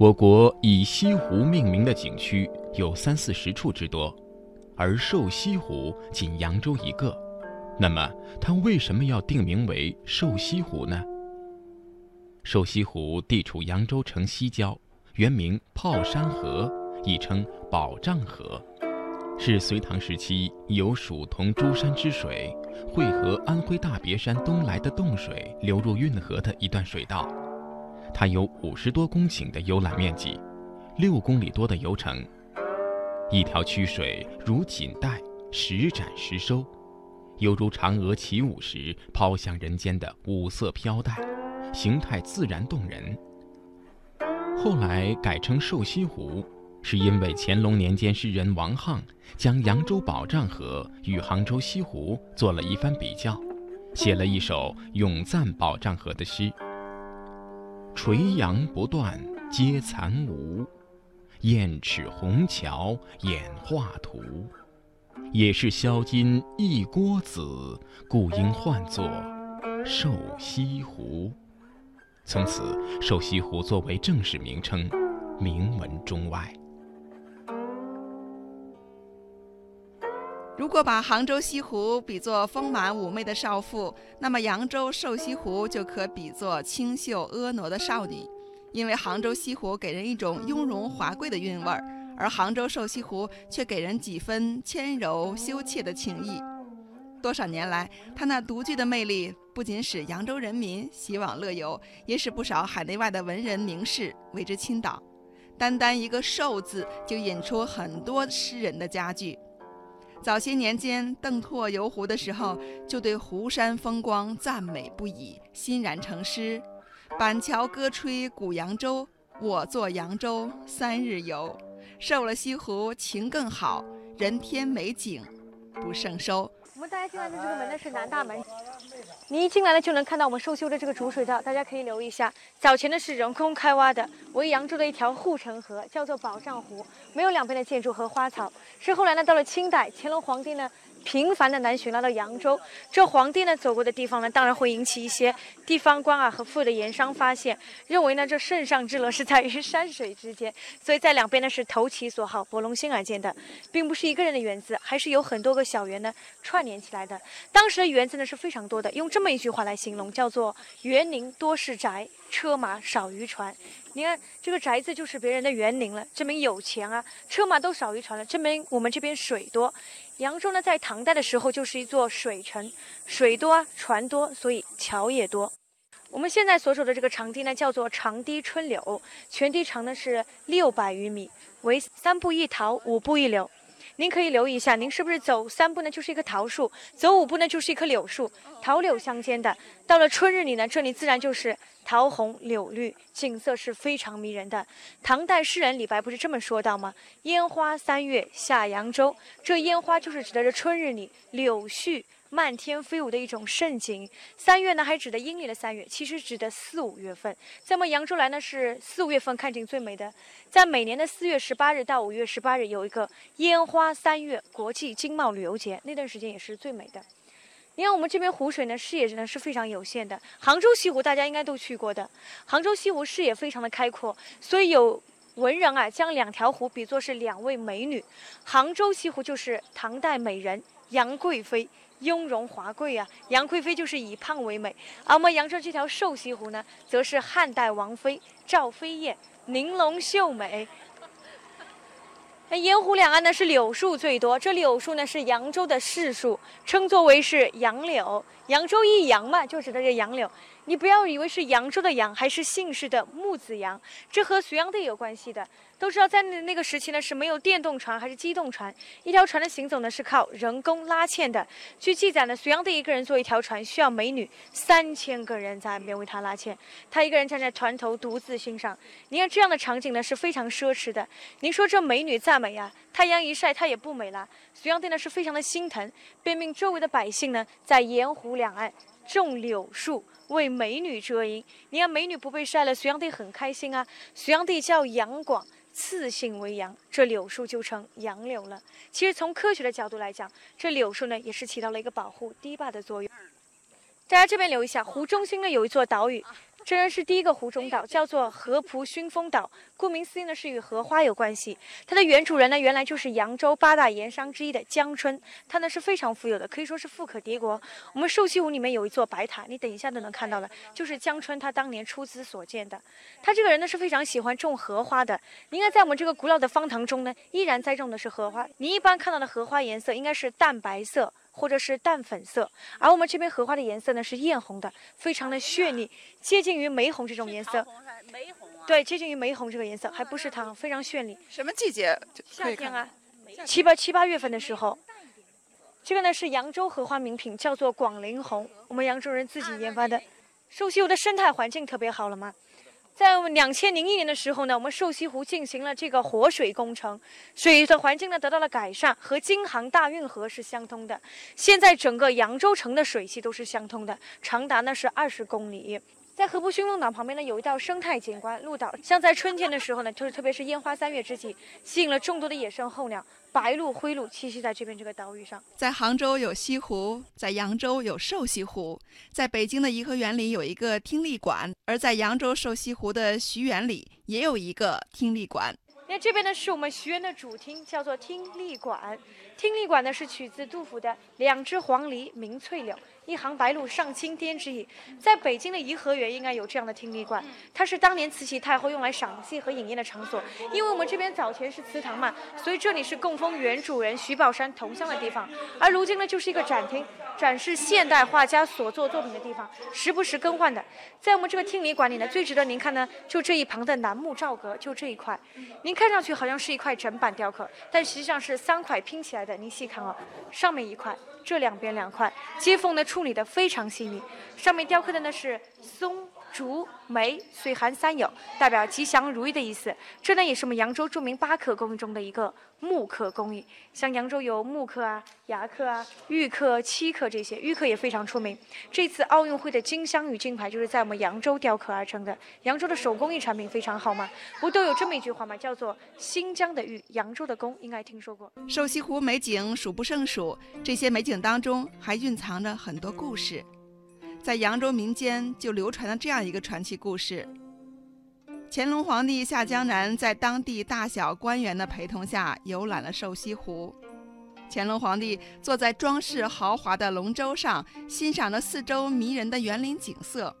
我国以西湖命名的景区有三四十处之多，而瘦西湖仅扬州一个。那么，它为什么要定名为瘦西湖呢？瘦西湖地处扬州城西郊，原名炮山河，亦称宝障河，是隋唐时期由蜀同珠山之水汇合安徽大别山东来的洞水流入运河的一段水道。它有五十多公顷的游览面积，六公里多的游程，一条曲水如锦带，时展时收，犹如嫦娥起舞时抛向人间的五色飘带，形态自然动人。后来改称瘦西湖，是因为乾隆年间诗人王沆将扬州宝障河与杭州西湖做了一番比较，写了一首咏赞宝障河的诗。垂杨不断接残芜，雁齿红桥演画图。也是销金一锅子，故应唤作瘦西湖。从此，瘦西湖作为正式名称，名闻中外。如果把杭州西湖比作丰满妩媚的少妇，那么扬州瘦西湖就可比作清秀婀娜的少女，因为杭州西湖给人一种雍容华贵的韵味儿，而杭州瘦西湖却给人几分纤柔羞怯的情意。多少年来，它那独具的魅力不仅使扬州人民喜往乐游，也使不少海内外的文人名士为之倾倒。单单一个“瘦”字，就引出很多诗人的佳句。早些年间，邓拓游湖的时候，就对湖山风光赞美不已，欣然成诗：“板桥歌吹古扬州，我作扬州三日游。瘦了西湖情更好，人天美景不胜收。”刚进来的这个门呢是南大门，你一进来呢就能看到我们收修的这个主水道，大家可以留意一下。早前呢是人工开挖的，为扬州的一条护城河，叫做宝障湖，没有两边的建筑和花草。是后来呢到了清代，乾隆皇帝呢。频繁的南巡来到扬州，这皇帝呢走过的地方呢，当然会引起一些地方官啊和富的盐商发现，认为呢这圣上之乐是在于山水之间，所以在两边呢是投其所好，博龙心而建的，并不是一个人的园子，还是有很多个小园呢串联起来的。当时的园子呢是非常多的，用这么一句话来形容，叫做园林多是宅，车马少于船。你看这个宅子就是别人的园林了，证明有钱啊；车马都少于船了，证明我们这边水多。扬州呢，在唐代的时候就是一座水城，水多，船多，所以桥也多。我们现在所处的这个长堤呢，叫做长堤春柳，全堤长呢是六百余米，为三步一桃，五步一柳。您可以留意一下，您是不是走三步呢就是一棵桃树，走五步呢就是一棵柳树，桃柳相间的。到了春日里呢，这里自然就是桃红柳绿，景色是非常迷人的。唐代诗人李白不是这么说到吗？烟花三月下扬州，这烟花就是指的这春日里柳絮。漫天飞舞的一种盛景，三月呢还指的阴历的三月，其实指的四五月份。在我们扬州来呢是四五月份看景最美的，在每年的四月十八日到五月十八日有一个烟花三月国际经贸旅游节，那段时间也是最美的。你看我们这边湖水呢视野呢是非常有限的，杭州西湖大家应该都去过的，杭州西湖视野非常的开阔，所以有文人啊将两条湖比作是两位美女，杭州西湖就是唐代美人杨贵妃。雍容华贵啊，杨贵妃就是以胖为美，而我们扬州这条瘦西湖呢，则是汉代王妃赵飞燕，玲珑秀美。那盐湖两岸呢是柳树最多，这柳树呢是扬州的市树，称作为是杨柳。扬州一杨嘛，就指的这杨柳。你不要以为是扬州的扬，还是姓氏的木子扬，这和隋炀帝有关系的。都知道在那那个时期呢是没有电动船还是机动船，一条船的行走呢是靠人工拉纤的。据记载呢，隋炀帝一个人坐一条船需要美女三千个人在岸边为他拉纤，他一个人站在船头独自欣赏。你看这样的场景呢是非常奢侈的。您说这美女再美呀，太阳一晒她也不美了。隋炀帝呢是非常的心疼，便命周围的百姓呢在沿湖两岸种柳树。为美女遮阴，你看美女不被晒了，隋炀帝很开心啊。隋炀帝叫杨广，赐姓为杨，这柳树就成杨柳了。其实从科学的角度来讲，这柳树呢也是起到了一个保护堤坝的作用。大家这边留意一下，湖中心呢有一座岛屿，这然是第一个湖中岛，叫做河浦熏风岛。顾名思义呢，是与荷花有关系。它的原主人呢，原来就是扬州八大盐商之一的江春，他呢是非常富有的，可以说是富可敌国。我们瘦西湖里面有一座白塔，你等一下都能看到了，就是江春他当年出资所建的。他这个人呢是非常喜欢种荷花的。应该在我们这个古老的方塘中呢，依然栽种的是荷花。你一般看到的荷花颜色应该是淡白色。或者是淡粉色，而我们这边荷花的颜色呢是艳红的，非常的绚丽，接近于玫红这种颜色。玫红啊。对，接近于玫红这个颜色，还不是糖，非常绚丽。什么季节？夏天啊，七八七八月份的时候。这个呢是扬州荷花名品，叫做广陵红，我们扬州人自己研发的。瘦西湖的生态环境特别好了吗？在两千零一年的时候呢，我们瘦西湖进行了这个活水工程，水的环境呢得到了改善，和京杭大运河是相通的。现在整个扬州城的水系都是相通的，长达呢是二十公里。在河浦薰梦岛旁边呢，有一道生态景观鹭岛，像在春天的时候呢，就是特别是烟花三月之际，吸引了众多的野生候鸟，白鹭、灰鹭栖息在这边这个岛屿上。在杭州有西湖，在扬州有瘦西湖，在北京的颐和园里有一个听力馆，而在扬州瘦西湖的徐园里也有一个听力馆。那这边呢是我们徐园的主厅，叫做听力馆。听力馆呢是取自杜甫的“两只黄鹂鸣翠柳”。一行白鹭上青天之意，在北京的颐和园应该有这样的听力馆，它是当年慈禧太后用来赏戏和饮宴的场所。因为我们这边早前是祠堂嘛，所以这里是供奉原主人徐宝山铜像的地方。而如今呢，就是一个展厅，展示现代画家所作作品的地方，时不时更换的。在我们这个厅里馆里呢，最值得您看呢，就这一旁的楠木罩格，就这一块，您看上去好像是一块整板雕刻，但实际上是三块拼起来的。您细看啊，上面一块。这两边两块接缝呢处理的非常细腻，上面雕刻的呢是松。竹、梅、岁寒三友，代表吉祥如意的意思。这呢也是我们扬州著名八刻工艺中的一个木刻工艺。像扬州有木刻啊、牙刻啊、玉刻、漆刻这些，玉刻也非常出名。这次奥运会的金镶玉金牌就是在我们扬州雕刻而成的。扬州的手工艺产品非常好嘛，不都有这么一句话吗？叫做“新疆的玉，扬州的工”，应该听说过。瘦西湖美景数不胜数，这些美景当中还蕴藏着很多故事。在扬州民间就流传了这样一个传奇故事：乾隆皇帝下江南，在当地大小官员的陪同下游览了瘦西湖。乾隆皇帝坐在装饰豪华的龙舟上，欣赏着四周迷人的园林景色。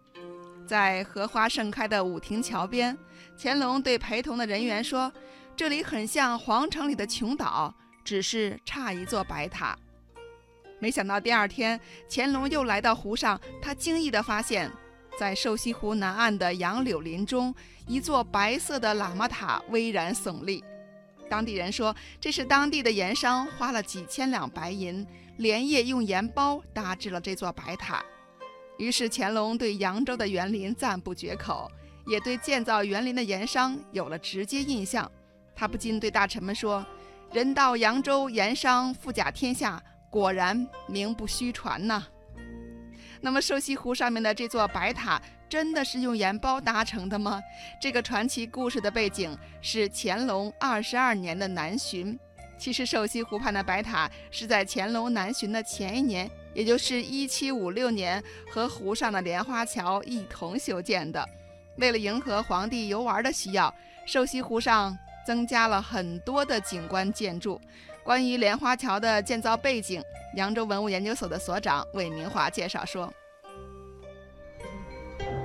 在荷花盛开的武亭桥边，乾隆对陪同的人员说：“这里很像皇城里的琼岛，只是差一座白塔。”没想到第二天，乾隆又来到湖上，他惊异地发现，在瘦西湖南岸的杨柳林中，一座白色的喇嘛塔巍然耸立。当地人说，这是当地的盐商花了几千两白银，连夜用盐包搭制了这座白塔。于是乾隆对扬州的园林赞不绝口，也对建造园林的盐商有了直接印象。他不禁对大臣们说：“人到扬州，盐商富甲天下。”果然名不虚传呐。那么瘦西湖上面的这座白塔真的是用盐包搭成的吗？这个传奇故事的背景是乾隆二十二年的南巡。其实瘦西湖畔的白塔是在乾隆南巡的前一年，也就是一七五六年，和湖上的莲花桥一同修建的。为了迎合皇帝游玩的需要，瘦西湖上增加了很多的景观建筑。关于莲花桥的建造背景，扬州文物研究所的所长魏明华介绍说：“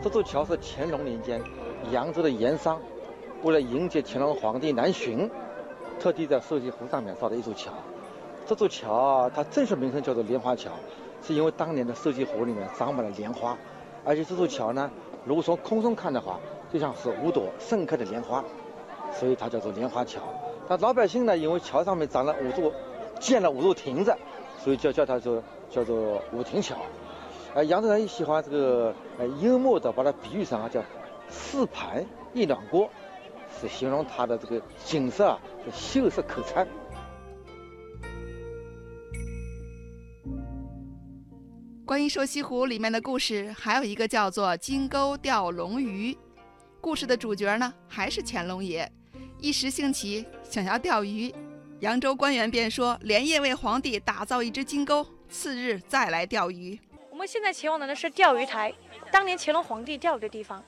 这座桥是乾隆年间扬州的盐商为了迎接乾隆皇帝南巡，特地在瘦西湖上面造的一座桥。这座桥，它正式名称叫做莲花桥，是因为当年的瘦西湖里面长满了莲花，而且这座桥呢，如果从空中看的话，就像是五朵盛开的莲花，所以它叫做莲花桥。”那老百姓呢？因为桥上面长了五座，建了五座亭子，所以叫叫它做叫做五亭桥。呃，扬州人也喜欢这个呃幽默的把它比喻成啊叫四盘一暖锅，是形容它的这个景色啊秀色可餐。关于瘦西湖里面的故事，还有一个叫做金钩钓龙鱼。故事的主角呢，还是乾隆爷。一时兴起，想要钓鱼，扬州官员便说连夜为皇帝打造一只金钩，次日再来钓鱼。我们现在前往的呢是钓鱼台，当年乾隆皇帝钓鱼的地方。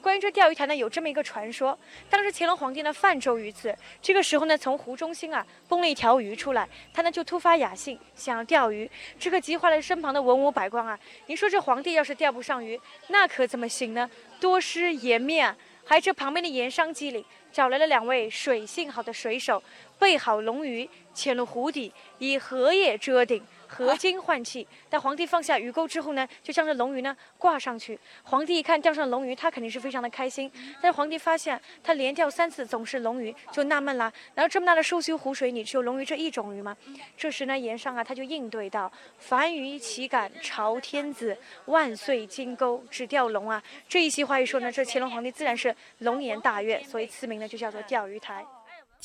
关于这钓鱼台呢，有这么一个传说：当时乾隆皇帝呢泛舟于此，这个时候呢，从湖中心啊蹦了一条鱼出来，他呢就突发雅兴，想要钓鱼，这可急坏了身旁的文武百官啊！您说这皇帝要是钓不上鱼，那可怎么行呢？多失颜面啊，还这旁边的盐商机灵，找来了两位水性好的水手，备好龙鱼，潜入湖底，以荷叶遮顶。合金换气，但皇帝放下鱼钩之后呢，就将这龙鱼呢挂上去。皇帝一看钓上龙鱼，他肯定是非常的开心。但是皇帝发现他连钓三次总是龙鱼，就纳闷了。难道这么大的寿星湖水里只有龙鱼这一种鱼吗？这时呢，岩上啊他就应对道：“凡鱼岂敢朝天子？万岁金钩只钓龙啊！”这一席话一说呢，这乾隆皇帝自然是龙颜大悦，所以赐名呢就叫做钓鱼台。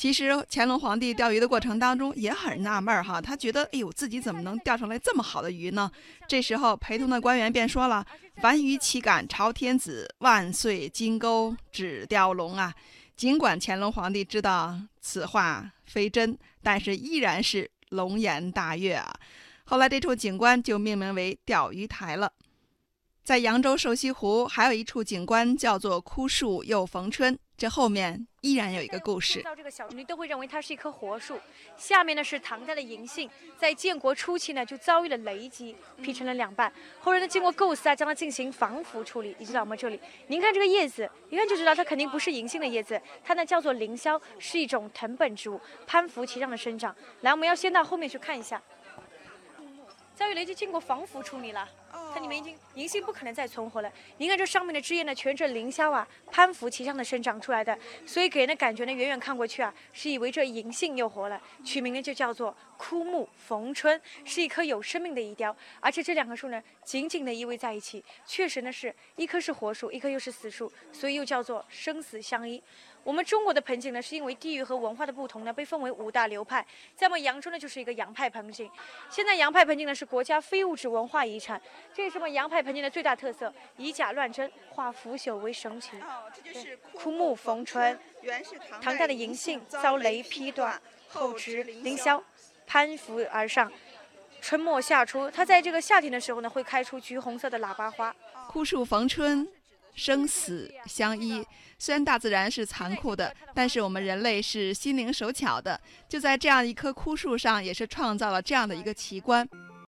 其实乾隆皇帝钓鱼的过程当中也很纳闷儿哈，他觉得哎呦自己怎么能钓上来这么好的鱼呢？这时候陪同的官员便说了：“凡鱼岂敢朝天子？万岁金钩只钓龙啊！”尽管乾隆皇帝知道此话非真，但是依然是龙颜大悦啊。后来这处景观就命名为钓鱼台了。在扬州瘦西湖还有一处景观叫做枯树又逢春。这后面依然有一个故事。到这个小你都会认为它是一棵活树。下面呢是唐代的银杏，在建国初期呢就遭遇了雷击，劈成了两半。后人呢经过构思啊，将它进行防腐处理，移植到我们这里。您看这个叶子，一看就知道它肯定不是银杏的叶子，它呢叫做凌霄，是一种藤本植物，攀附其上的生长。来，我们要先到后面去看一下。遭遇雷击，经过防腐处理了。它里面已经银杏不可能再存活了。您看这上面的枝叶呢，全是凌霄啊，攀附其上的生长出来的，所以给人的感觉呢，远远看过去啊，是以为这银杏又活了。取名呢就叫做枯木逢春，是一棵有生命的遗雕。而且这两棵树呢，紧紧的依偎在一起，确实呢是一棵是活树，一棵又是死树，所以又叫做生死相依。我们中国的盆景呢，是因为地域和文化的不同呢，被分为五大流派。在我们扬州呢，就是一个洋派盆景。现在洋派盆景呢，是国家非物质文化遗产。这也是我们洋派盆景的最大特色？以假乱真，化腐朽为神奇。哦，这就是枯木逢春。原是唐代的银杏遭雷劈断，后植凌霄，攀附而上。春末夏初，它在这个夏天的时候呢，会开出橘红色的喇叭花。枯树逢春。生死相依，虽然大自然是残酷的，但是我们人类是心灵手巧的。就在这样一棵枯树上，也是创造了这样的一个奇观。